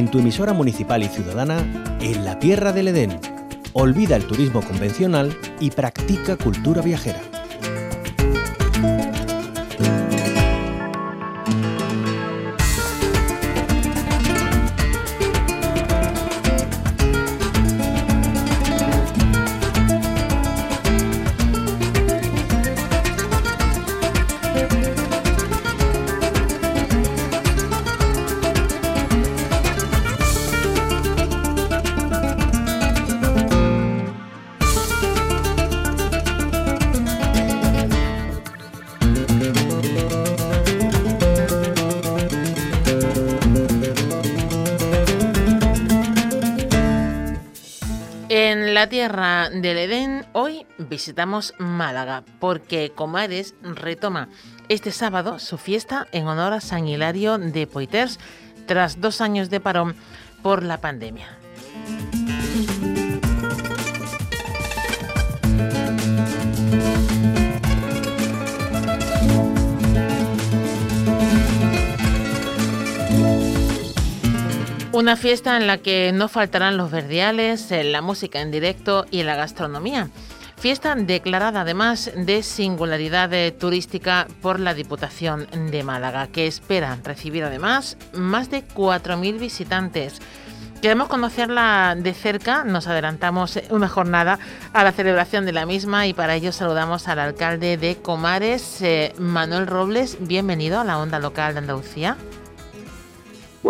en tu emisora municipal y ciudadana, en la Tierra del Edén. Olvida el turismo convencional y practica cultura viajera. Tierra del Edén, hoy visitamos Málaga porque Comares retoma este sábado su fiesta en honor a San Hilario de Poitiers tras dos años de parón por la pandemia. Una fiesta en la que no faltarán los verdiales, eh, la música en directo y la gastronomía. Fiesta declarada además de singularidad eh, turística por la Diputación de Málaga, que espera recibir además más de 4.000 visitantes. Queremos conocerla de cerca, nos adelantamos una jornada a la celebración de la misma y para ello saludamos al alcalde de Comares, eh, Manuel Robles. Bienvenido a la onda local de Andalucía.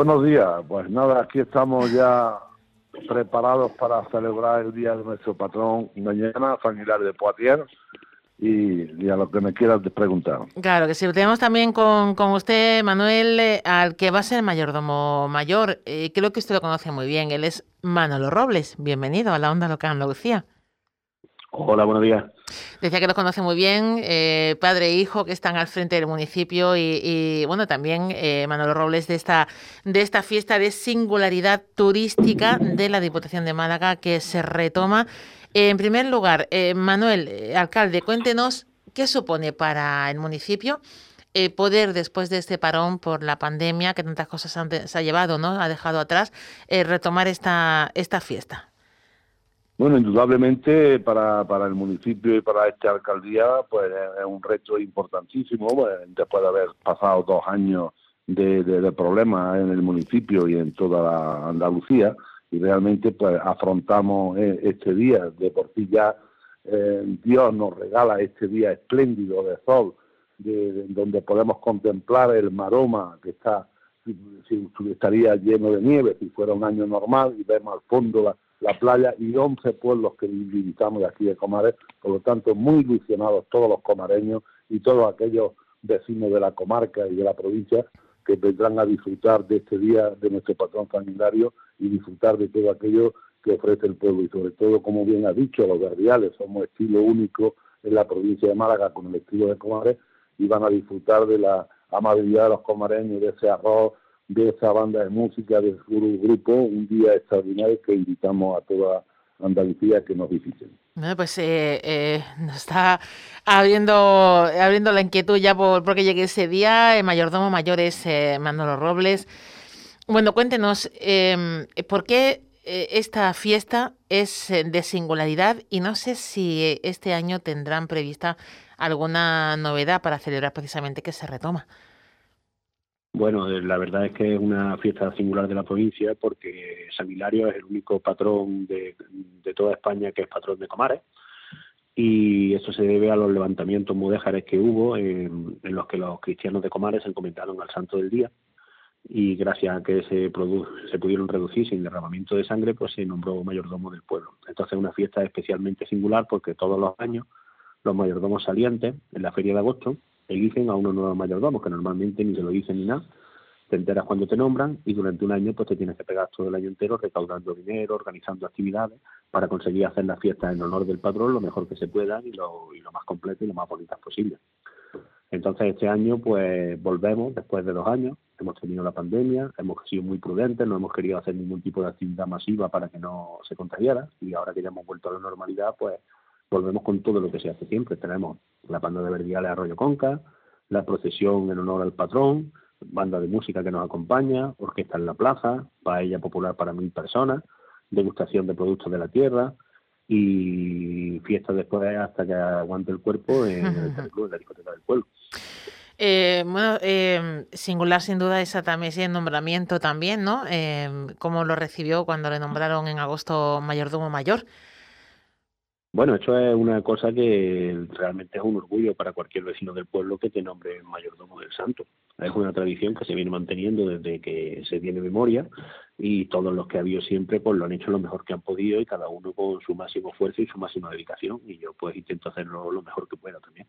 Buenos días, pues nada, aquí estamos ya preparados para celebrar el día de nuestro patrón mañana, San de Poitiers, y, a lo que me quieras preguntar. Claro que sí, tenemos también con, con usted, Manuel, eh, al que va a ser mayordomo mayor, eh, creo que usted lo conoce muy bien, él es Manolo Robles, bienvenido a la Onda Local Andalucía. Hola, buenos días. Decía que los conoce muy bien, eh, padre e hijo que están al frente del municipio y, bueno, también eh, Manolo Robles de esta, de esta fiesta de singularidad turística de la Diputación de Málaga que se retoma. En primer lugar, eh, Manuel, eh, alcalde, cuéntenos qué supone para el municipio poder, después de este parón por la pandemia que tantas cosas se ha llevado, ¿no? ha dejado atrás, retomar esta, esta fiesta. Bueno, indudablemente para, para el municipio y para esta alcaldía, pues es un reto importantísimo, pues, después de haber pasado dos años de, de, problemas en el municipio y en toda la Andalucía, y realmente pues afrontamos eh, este día, de por sí ya eh, Dios nos regala este día espléndido de sol, de, donde podemos contemplar el maroma que está, si, estaría lleno de nieve si fuera un año normal, y vemos al fondo la la playa y 11 pueblos que visitamos de aquí de Comares, por lo tanto muy ilusionados todos los comareños y todos aquellos vecinos de la comarca y de la provincia que vendrán a disfrutar de este día de nuestro patrón sanitario y disfrutar de todo aquello que ofrece el pueblo. Y sobre todo, como bien ha dicho, los verdiales somos estilo único en la provincia de Málaga con el estilo de Comares y van a disfrutar de la amabilidad de los comareños, de ese arroz, de esa banda de música, de su grupo, un día extraordinario que invitamos a toda Andalucía que nos visiten. Bueno, pues eh, eh, nos está abriendo, abriendo la inquietud ya por, porque llegue ese día. Mayordomo mayor es eh, Manolo Robles. Bueno, cuéntenos, em, ¿por qué esta fiesta es de singularidad? Y no sé si este año tendrán prevista alguna novedad para celebrar precisamente que se retoma. Bueno, eh, la verdad es que es una fiesta singular de la provincia porque San Hilario es el único patrón de, toda España que es patrón de Comares y eso se debe a los levantamientos mudéjares que hubo en, los que los cristianos de Comares se encomendaron al Santo del Día y gracias a que se, se pudieron reducir sin derramamiento de sangre, pues se nombró mayordomo del pueblo. Entonces es una fiesta especialmente singular porque todos los años los mayordomos salientes en la feria de agosto eligen a unos nuevos mayordomos, que normalmente ni se lo dicen ni nada, te enteras cuando te nombran y durante un año pues te tienes que pegar todo el año entero recaudando dinero, organizando actividades para conseguir hacer las fiestas en honor del patrón lo mejor que se pueda y lo, y lo más completo y lo más bonitas posible. Entonces este año pues volvemos después de dos años, hemos tenido la pandemia, hemos sido muy prudentes, no hemos querido hacer ningún tipo de actividad masiva para que no se contagiara y ahora que ya hemos vuelto a la normalidad pues volvemos con todo lo que se hace siempre. Tenemos la panda de verdiales Arroyo Conca, la procesión en honor al patrón, banda de música que nos acompaña, orquesta en la plaza, paella popular para mil personas, degustación de productos de la tierra y fiesta después hasta que aguante el cuerpo en el club, en la discoteca del pueblo. Eh, bueno, eh, singular sin duda esa también ese nombramiento también, ¿no? Eh, ¿Cómo lo recibió cuando le nombraron en agosto mayordomo mayor? Bueno, esto es una cosa que realmente es un orgullo para cualquier vecino del pueblo que te nombre mayordomo del santo. Es una tradición que se viene manteniendo desde que se tiene memoria y todos los que ha habido siempre pues lo han hecho lo mejor que han podido y cada uno con su máximo esfuerzo y su máxima dedicación y yo pues intento hacerlo lo mejor que pueda también.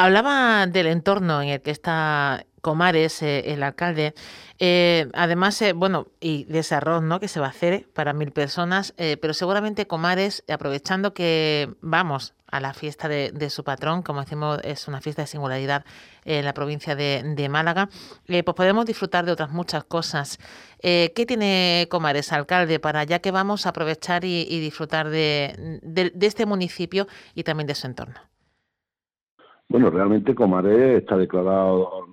Hablaba del entorno en el que está Comares, eh, el alcalde. Eh, además, eh, bueno, y de ese arroz ¿no? que se va a hacer para mil personas, pero seguramente Comares, aprovechando que vamos a la fiesta de, su patrón, como decimos, es una fiesta de singularidad en la provincia de, Málaga, pues podemos disfrutar de otras muchas cosas. ¿Qué tiene Comares, alcalde, para ya que vamos a aprovechar y, disfrutar de este municipio y también de su entorno? Bueno, realmente Comares está declarado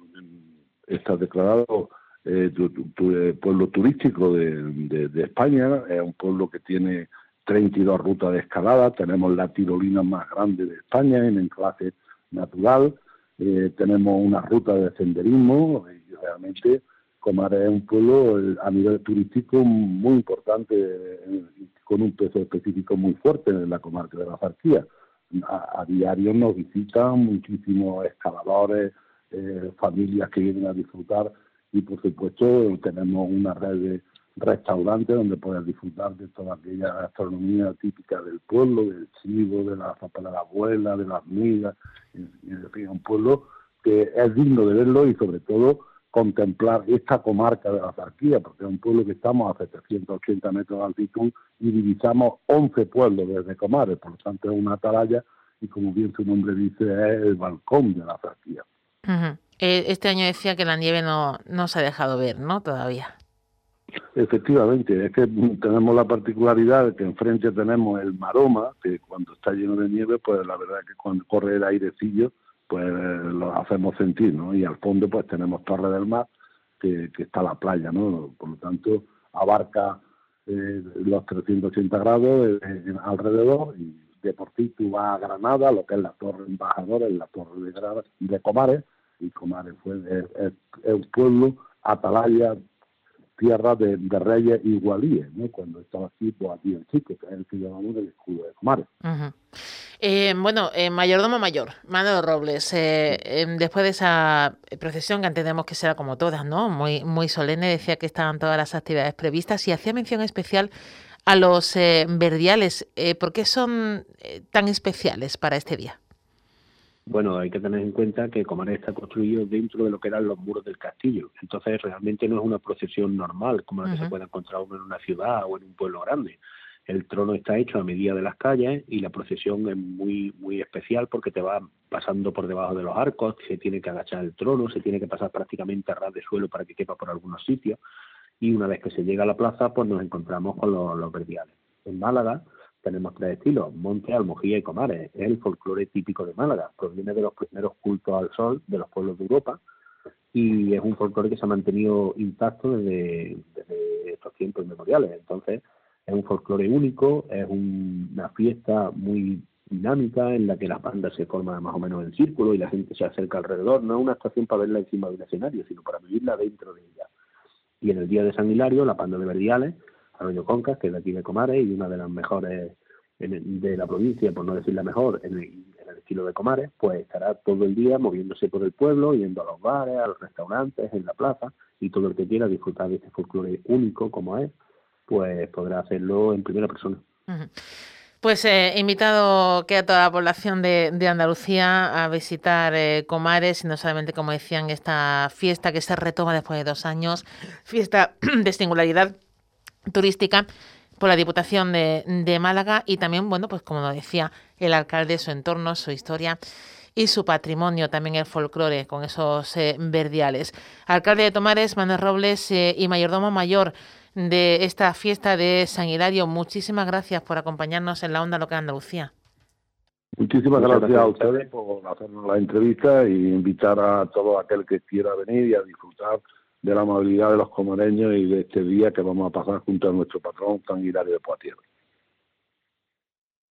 está declarado eh, eh, pueblo turístico de, España, es un pueblo que tiene 32 rutas de escalada, tenemos la tirolina más grande de España en enclave natural, eh, tenemos una ruta de senderismo y realmente Comares es un pueblo a nivel turístico muy importante, con un peso específico muy fuerte en la comarca de la Zarquía. A, a diario nos visitan muchísimos escaladores, eh, familias que vienen a disfrutar y por supuesto tenemos una red de restaurantes donde puedes disfrutar de toda aquella gastronomía típica del pueblo, del chivo, de la sopa de la abuela, de las migas, y, y, un pueblo que es digno de verlo y sobre todo contemplar esta comarca de la Zarquía, porque es un pueblo que estamos a 780 metros de altitud y divisamos 11 pueblos desde Comares, por lo tanto es una atalaya y como bien su nombre dice es el balcón de la Zarquía. Eh, este año decía que la nieve no, no se ha dejado ver, ¿no? Todavía. Efectivamente, es que tenemos la particularidad de que enfrente tenemos el Maroma, que cuando está lleno de nieve, pues la verdad es que cuando corre el airecillo, pues lo hacemos sentir, ¿no? Y al fondo pues tenemos Torre del Mar, que, que está la playa, ¿no? Por lo tanto, abarca eh, los 380 grados eh, alrededor y de por sí tú vas a Granada, lo que es la Torre Embajadora, en la Torre de, de Comares, y Comares fue es, un pueblo atalaya tierra de, reyes igualíes, ¿no? Cuando estaba aquí, pues aquí el chico, que es el que llamamos el escudo de Comares. Eh, bueno, eh, mayordomo mayor, Manuel Robles, eh, después de esa procesión que entendemos que será como todas, ¿no? Muy, muy solemne, decía que estaban todas las actividades previstas y hacía mención especial a los verdiales. ¿Por qué son tan especiales para este día? Bueno, hay que tener en cuenta que Comares está construido dentro de lo que eran los muros del castillo. Entonces, realmente no es una procesión normal como la que se puede encontrar uno en una ciudad o en un pueblo grande. El trono está hecho a medida de las calles y la procesión es muy muy especial porque te va pasando por debajo de los arcos, se tiene que agachar el trono, se tiene que pasar prácticamente a ras de suelo para que quepa por algunos sitios y una vez que se llega a la plaza, pues nos encontramos con los, los verdiales. En Málaga, tenemos tres estilos, Monte, Almojía y Comares. Es el folclore típico de Málaga, proviene de los primeros cultos al sol de los pueblos de Europa y es un folclore que se ha mantenido intacto desde, estos tiempos inmemoriales. Entonces, es un folclore único, es una fiesta muy dinámica en la que las bandas se forman más o menos en círculo y la gente se acerca alrededor. No es una estación para verla encima de un escenario, sino para vivirla dentro de ella. Y en el día de San Hilario, la banda de Verdiales Arroyo Concas, que es de aquí de Comares y una de las mejores de la provincia, por no decir la mejor, en el, estilo de Comares, pues estará todo el día moviéndose por el pueblo, yendo a los bares, a los restaurantes, en la plaza, y todo el que quiera disfrutar de este folclore único como es, pues podrá hacerlo en primera persona. Pues eh, invitado que a toda la población de, Andalucía a visitar eh, Comares, y no solamente, como decían, esta fiesta que se retoma después de dos años, fiesta de singularidad turística por la Diputación de, Málaga y también, bueno, pues como decía el alcalde, su entorno, su historia y su patrimonio, también el folclore con esos eh, verdiales. Alcalde de Tomares, Manuel Robles eh, y mayordomo mayor de esta fiesta de San Hilario, muchísimas gracias por acompañarnos en la Onda Local Andalucía. Muchísimas gracias, a ustedes por hacernos la entrevista e invitar a todo aquel que quiera venir y a disfrutar de la amabilidad de los comareños y de este día que vamos a pasar junto a nuestro patrón San de Poitiers.